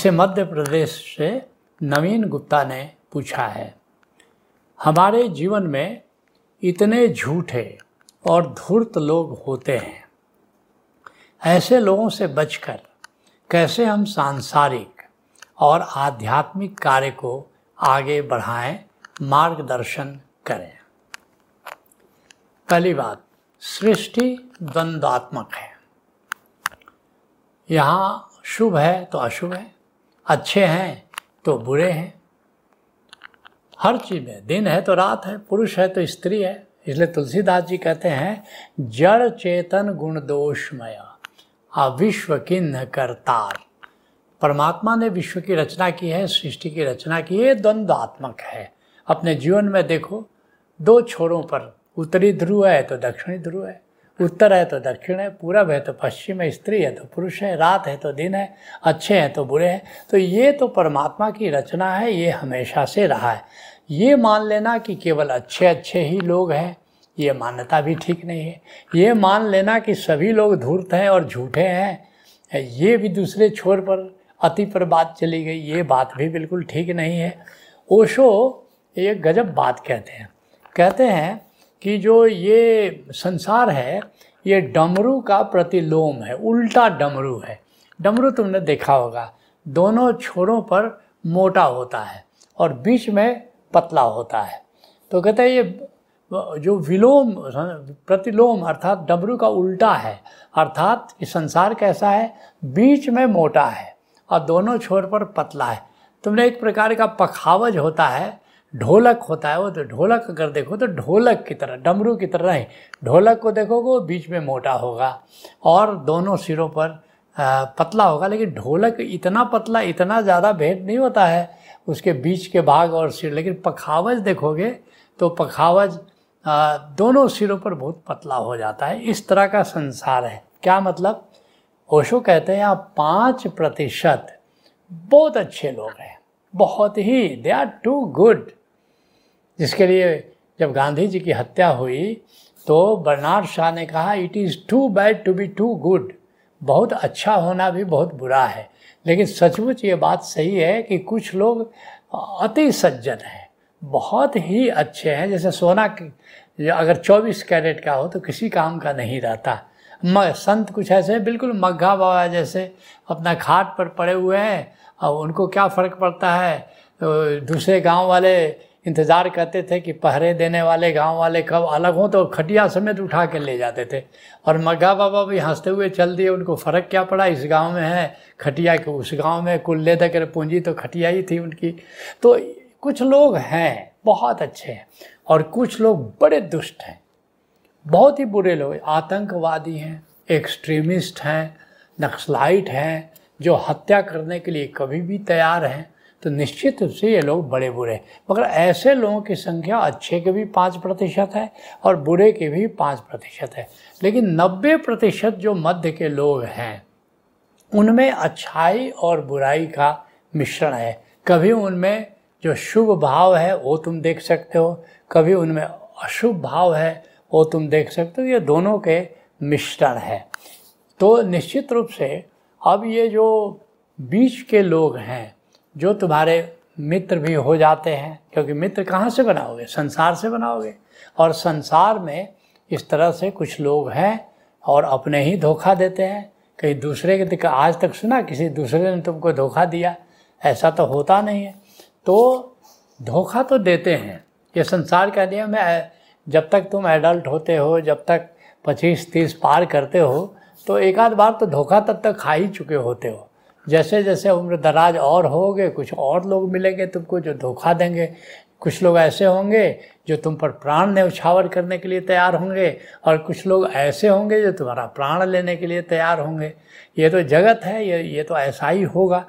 इसे मध्य प्रदेश से नवीन गुप्ता ने पूछा है, हमारे जीवन में इतने झूठे और धूर्त लोग होते हैं। ऐसे लोगों से बचकर कैसे हम सांसारिक और आध्यात्मिक कार्य को आगे बढ़ाएँ, मार्गदर्शन करें? पहली बात, सृष्टि द्वंद्वात्मक है। यहाँ शुभ है तो अशुभ है अच्छे हैं तो बुरे हैं। हर चीज़ में, दिन है तो रात है, पुरुष है तो स्त्री है। इसलिए तुलसीदास जी कहते हैं, जड़ चेतन गुण दोषमय अविश्व किन्न करतार परमात्मा ने विश्व की रचना की है, सृष्टि की रचना की है, द्वंद्वात्मक है। अपने जीवन में देखो, दो छोरों पर, उत्तरी ध्रुव है तो दक्षिणी ध्रुव है। उत्तर है तो दक्षिण है, पूरब है तो पश्चिम है, स्त्री है तो पुरुष है, रात है तो दिन है, अच्छे हैं तो बुरे हैं। तो ये तो परमात्मा की रचना है, ये हमेशा से रहा है। ये मान लेना कि केवल अच्छे अच्छे ही लोग हैं, ये मान्यता भी ठीक नहीं है। ये मान लेना कि सभी लोग धूर्त हैं और झूठे हैं, ये भी दूसरे छोर पर, अति पर बात चली गई, ये बात भी बिल्कुल ठीक नहीं है। ओशो ये गजब बात कहते हैं। कहते हैं कि जो ये संसार है, ये डमरू का प्रतिलोम है, उल्टा डमरू है। डमरू तुमने देखा होगा, दोनों छोरों पर मोटा होता है और बीच में पतला होता है। तो कहते हैं ये, जो विलोम, प्रतिलोम अर्थात डमरू का उल्टा है, अर्थात ये संसार कैसा है? बीच में मोटा है और दोनों छोर पर पतला है। तुमने एक प्रकार का पखावज होता है ढोलक होता है वो तो ढोलक अगर देखो तो ढोलक की तरह, डमरू की तरह नहीं, ढोलक को देखोगे वो बीच में मोटा होगा और दोनों सिरों पर पतला होगा, लेकिन ढोलक इतना पतला, इतना ज़्यादा भेद नहीं होता है, उसके बीच के भाग और सिर, लेकिन पखावज देखोगे तो पखावज दोनों सिरों पर बहुत पतला हो जाता है, इस तरह का संसार है। क्या मतलब? ओशो कहते हैं यहाँ पाँच प्रतिशत, बहुत अच्छे लोग हैं, बहुत ही दे आर टू गुड जिसके लिए जब गांधी जी की हत्या हुई तो बर्नार्ड शाह ने कहा it is too bad to be too good बहुत अच्छा होना भी बहुत बुरा है। लेकिन सचमुच ये बात सही है कि कुछ लोग अति सज्जन हैं। बहुत ही अच्छे हैं। जैसे सोना अगर 24 कैरेट का हो तो किसी काम का नहीं रहता। म, संत कुछ ऐसे बिल्कुल मग्घा बाबा जैसे अपना खाट पर पड़े हुए हैं। और उनको क्या फ़र्क पड़ता है? तो दूसरे गाँव वाले इंतज़ार करते थे कि पहरे देने वाले, गाँव वाले कब अलग हों तो खटिया समेत उठा के ले जाते थे। और मग्गा बाबा भी हँसते हुए चल दिए, उनको फ़र्क क्या पड़ा? इस गाँव में है खटिया के, उस गाँव में कुल ले देकर पूंजी तो खटिया ही थी उनकी। तो कुछ लोग हैं, बहुत अच्छे हैं, और कुछ लोग बड़े दुष्ट हैं, बहुत ही बुरे लोग, आतंकवादी हैं एक्सट्रीमिस्ट हैं, नक्सलाइट हैं, जो हत्या करने के लिए कभी भी तैयार हैं। तो निश्चित रूप से ये लोग बड़े बुरे मगर ऐसे लोगों की संख्या अच्छे के भी पाँच प्रतिशत है और बुरे के भी पाँच प्रतिशत है। लेकिन नब्बे प्रतिशत जो मध्य के लोग हैं, उनमें अच्छाई और बुराई का मिश्रण है। कभी उनमें जो शुभ भाव है, वो तुम देख सकते हो। कभी उनमें अशुभ भाव है, वो तुम देख सकते हो। ये दोनों के मिश्रण है। तो निश्चित रूप से अब ये जो बीच के लोग हैं जो तुम्हारे मित्र भी हो जाते हैं, क्योंकि मित्र कहाँ से बनाओगे? संसार से बनाओगे। और संसार में इस तरह से कुछ लोग हैं और अपने ही धोखा देते हैं। कहीं दूसरे के आज तक सुना, किसी दूसरे ने तुमको धोखा दिया, ऐसा तो होता नहीं है। तो धोखा तो देते हैं। ये संसार का नियम है, जब तक तुम एडल्ट होते हो, जब तक पच्चीस तीस पार करते हो तो एक आध बार तो धोखा तब तक खा ही चुके होते हो। जैसे जैसे उम्र दराज और होगे, कुछ और लोग मिलेंगे तुमको जो धोखा देंगे। कुछ लोग ऐसे होंगे जो तुम पर प्राण न्यौछावर करने के लिए तैयार होंगे और कुछ लोग ऐसे होंगे जो तुम्हारा प्राण लेने के लिए तैयार होंगे। ये तो जगत है, ये ये तो ऐसा ही होगा।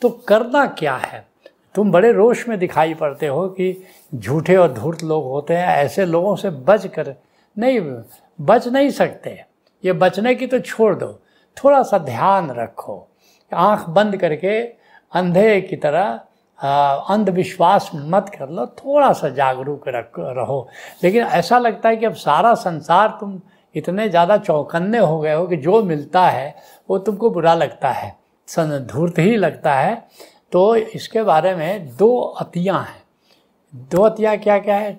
तो करना क्या है? तुम बड़े रोष में दिखाई पड़ते हो कि झूठे और धूर्त लोग होते हैं, ऐसे लोगों से बच कर नहीं, बच नहीं सकते। ये बचने की तो छोड़ दो। थोड़ा सा ध्यान रखो। आँख बंद करके अंधे की तरह अंधविश्वास मत कर लो, थोड़ा सा जागरूक रख, रहो। लेकिन ऐसा लगता है कि अब सारा संसार तुम इतने ज़्यादा चौकन्ने हो गए हो कि जो मिलता है, वो तुमको बुरा लगता है धूर्त ही लगता है। तो इसके बारे में दो अतियाँ हैं। दो अतियाँ क्या क्या है?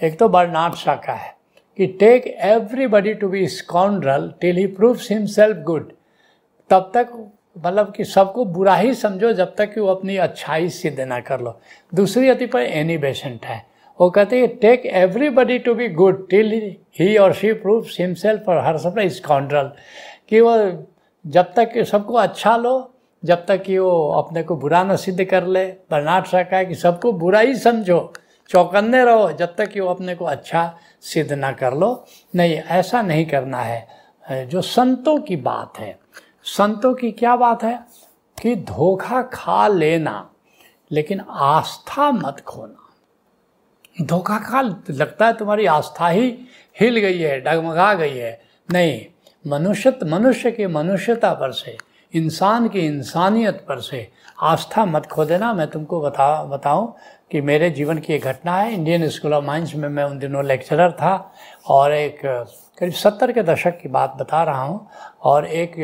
एक तो बर्नाड शा का है कि take everybody to be scoundrel till he proves himself good तब तक मतलब कि सबको बुरा ही समझो जब तक कि वो अपनी अच्छाई सिद्ध ना कर लो। दूसरी अति पर एनी बेसेंट है। वो कहते हैं take everybody to be good till he और शी प्रूव हिमसेल्फ और हर सब स्कॉन्ड्रल कि वो जब तक सबको अच्छा लो, जब तक कि वो अपने को बुरा न सिद्ध कर ले। बर्नाट सका है कि सबको बुरा ही समझो, चौकन्ने रहो जब तक कि वो अपने को अच्छा सिद्ध ना कर लो। नहीं, ऐसा नहीं करना है। जो संतों की बात है संतों की क्या बात है? कि धोखा खा लेना, लेकिन आस्था मत खोना। धोखा खा, लगता है तुम्हारी आस्था ही हिल गई है, डगमगा गई है। नहीं मनुष्य मनुष्य की मनुष्यता पर से, इंसान की इंसानियत पर से आस्था मत खो देना। मैं तुमको बता, बताऊँ कि मेरे जीवन की एक घटना है। इंडियन स्कूल ऑफ़ माइंस में मैं उन दिनों लेक्चरर था और एक, करीब सत्तर के दशक की बात बता रहा हूँ और एक,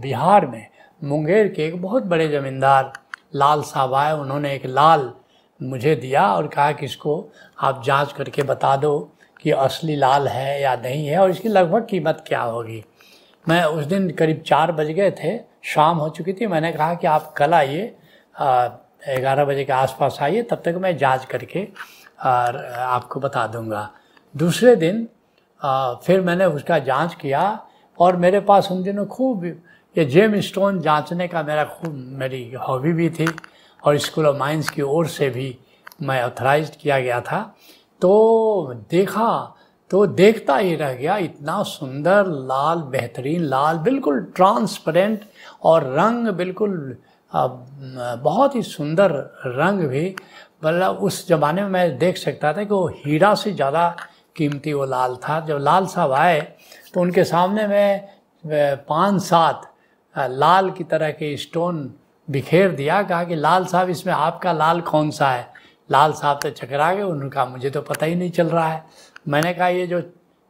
बिहार में मुंगेर के एक बहुत बड़े ज़मींदार लाल साहब आए। उन्होंने एक लाल मुझे दिया और कहा कि इसको आप जाँच करके बता दो कि असली लाल है या नहीं है और इसकी लगभग कीमत क्या होगी। मैं उस दिन करीब चार बज गए थे, शाम हो चुकी थी। मैंने कहा कि आप कल आइए ग्यारह बजे के आसपास आइए तब तक मैं जाँच करके और आपको बता दूँगा। दूसरे दिन आ, फिर मैंने उसका जाँच किया और मेरे पास उन दिनों खूब ये जेम स्टोन जांचने का मेरा खूब मेरी हॉबी भी थी और स्कूल ऑफ़ माइंस की ओर से भी मैं ऑथराइज किया गया था। तो देखा तो देखता ही रह गया इतना सुंदर लाल बेहतरीन लाल बिल्कुल ट्रांसपेरेंट और रंग बिल्कुल बहुत ही सुंदर रंग भी मतलब उस ज़माने में मैं देख सकता था कि वो हीरा से ज़्यादा कीमती वो लाल था। जब लाल साहब आए तो उनके सामने में पाँच सात लाल की तरह के स्टोन बिखेर दिया, कहा कि लाल साहब, इसमें आपका लाल कौन सा है? लाल साहब तो चकरा गए उन्होंने कहा मुझे तो पता ही नहीं चल रहा है। मैंने कहा, ये जो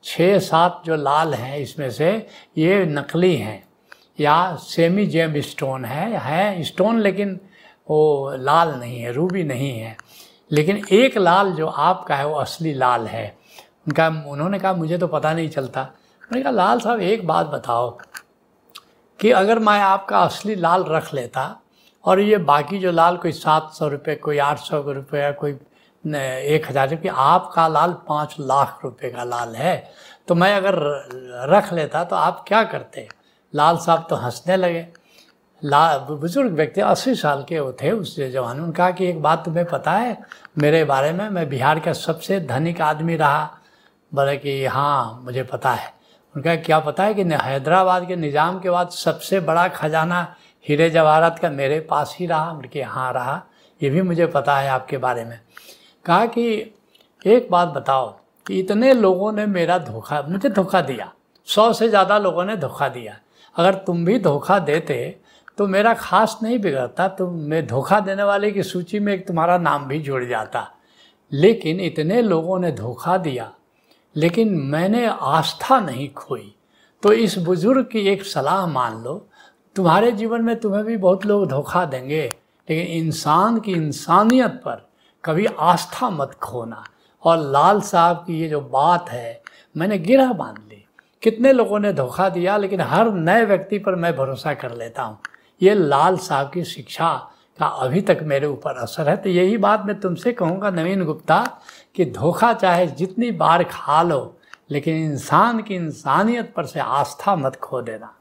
छः सात जो लाल हैं, इसमें से ये नकली हैं। या सेमी जेम स्टोन है है स्टोन, लेकिन वो लाल नहीं है, रूबी नहीं है। लेकिन एक लाल जो आपका है, वो असली लाल है। उनका, उन्होंने कहा, मुझे तो पता नहीं चलता। मैंने कहा, लाल साहब, एक बात बताओ कि अगर मैं आपका असली लाल रख लेता और ये बाकी जो लाल, कोई सात सौ रुपये कोई आठ सौ रुपये कोई एक हज़ार रुपये आपका लाल पाँच लाख रुपए का लाल है तो मैं अगर रख लेता तो आप क्या करते? लाल साहब तो हंसने लगे। ला, बुज़ुर्ग व्यक्ति अस्सी साल के वो थे उस जवान। में कहा कि एक बात तुम्हें पता है, मेरे बारे में मैं बिहार का सबसे धनिक आदमी रहा। बोले कि हाँ मुझे पता है। उनका क्या पता है कि हैदराबाद के निज़ाम के बाद सबसे बड़ा खजाना हीरे जवाहरात का मेरे पास ही रहा। उनके हाँ रहा। ये भी मुझे पता है आपके बारे में। कहा कि एक बात बताओ कि इतने लोगों ने मेरा धोखा, मुझे धोखा दिया। सौ से ज़्यादा लोगों ने धोखा दिया। अगर तुम भी धोखा देते तो मेरा खास नहीं बिगड़ता। तो मैं धोखा देने वाले की सूची में एक तुम्हारा नाम भी जुड़ जाता। लेकिन इतने लोगों ने धोखा दिया, लेकिन मैंने आस्था नहीं खोई। तो इस बुज़ुर्ग की एक सलाह मान लो, तुम्हारे जीवन में तुम्हें भी बहुत लोग धोखा देंगे, लेकिन इंसान की इंसानियत पर कभी आस्था मत खोना। और लाल साहब की ये जो बात है, मैंने गिरह बाँध ली। कितने लोगों ने धोखा दिया, लेकिन हर नए व्यक्ति पर मैं भरोसा कर लेता हूँ। ये लाल साहब की शिक्षा का अभी तक मेरे ऊपर असर है। तो यही बात मैं तुमसे कहूँगा, नवीन गुप्ता, कि धोखा चाहे जितनी बार खा लो, लेकिन इंसान की इंसानियत पर से आस्था मत खो देना।